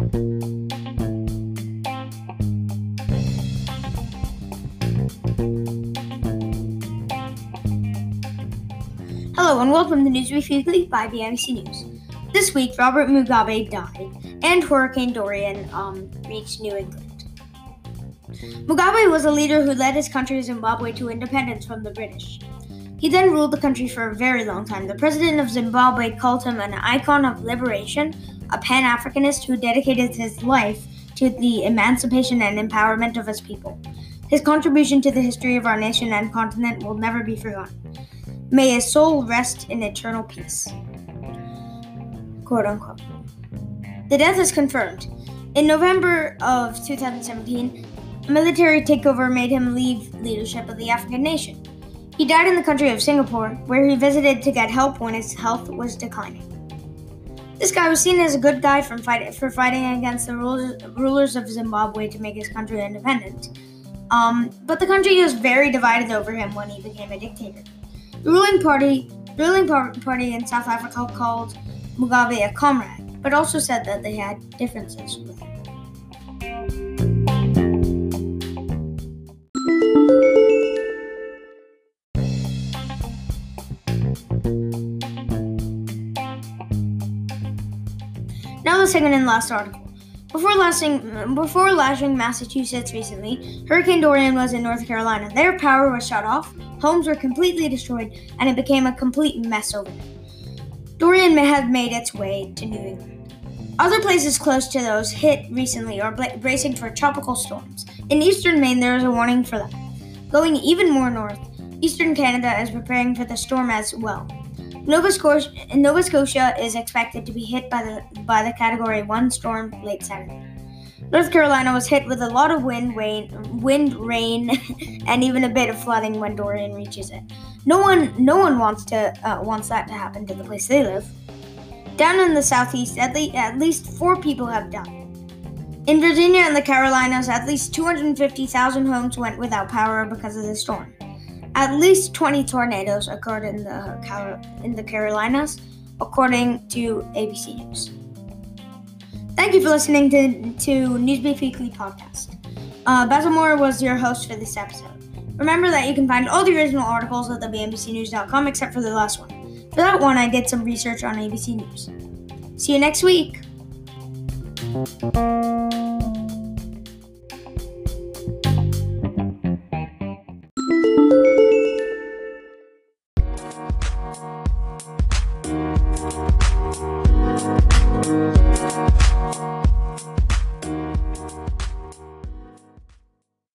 Hello and welcome to Newsweek Weekly by BBC News. This week, Robert Mugabe died, and Hurricane Dorian um, reached New England. Mugabe was a leader who led his country Zimbabwe to independence from the British. He then ruled the country for a very long time. The president of Zimbabwe called him an icon of liberation, a Pan Africanist who dedicated his life to the emancipation and empowerment of his people. His contribution to the history of our nation and continent will never be forgotten. May his soul rest in eternal peace. Quote unquote. The death is confirmed. In November of 2017, a military takeover made him leave leadership of the African nation. He died in the country of Singapore, where he visited to get help when his health was declining. This guy was seen as a good guy from fight, for fighting against the rulers, of Zimbabwe to make his country independent. Um, but the country was very divided over him when he became a dictator. The ruling party, ruling party in South Africa called Mugabe a comrade, but also said that they had differences with him. Now the second and last article. Before lashing, before lashing Massachusetts recently, Hurricane Dorian was in North Carolina. Their power was shut off, homes were completely destroyed, and it became a complete mess over there. Dorian may have made its way to New England. Other places close to those hit recently are bracing for tropical storms. In eastern Maine, there is a warning for them. Going even more north, eastern Canada is preparing for the storm as well. Nova Scotia, Nova Scotia is expected to be hit by the by the Category One storm late Saturday. North Carolina was hit with a lot of wind, rain, wind, rain, and even a bit of flooding when Dorian reaches it. No one, no one wants to uh, wants that to happen to the place they live. Down in the southeast, at, le- at least four people have died. In Virginia and the Carolinas, at least 250,000 homes went without power because of the storm. At least 20 tornadoes occurred in the, in the Carolinas, according to ABC News. Thank you for listening to, to Newsbeat Weekly podcast. Uh, Basil Moore was your host for this episode. Remember that you can find all the original articles at WNBCNews.com except for the last one. For that one, I did some research on ABC News. See you next week.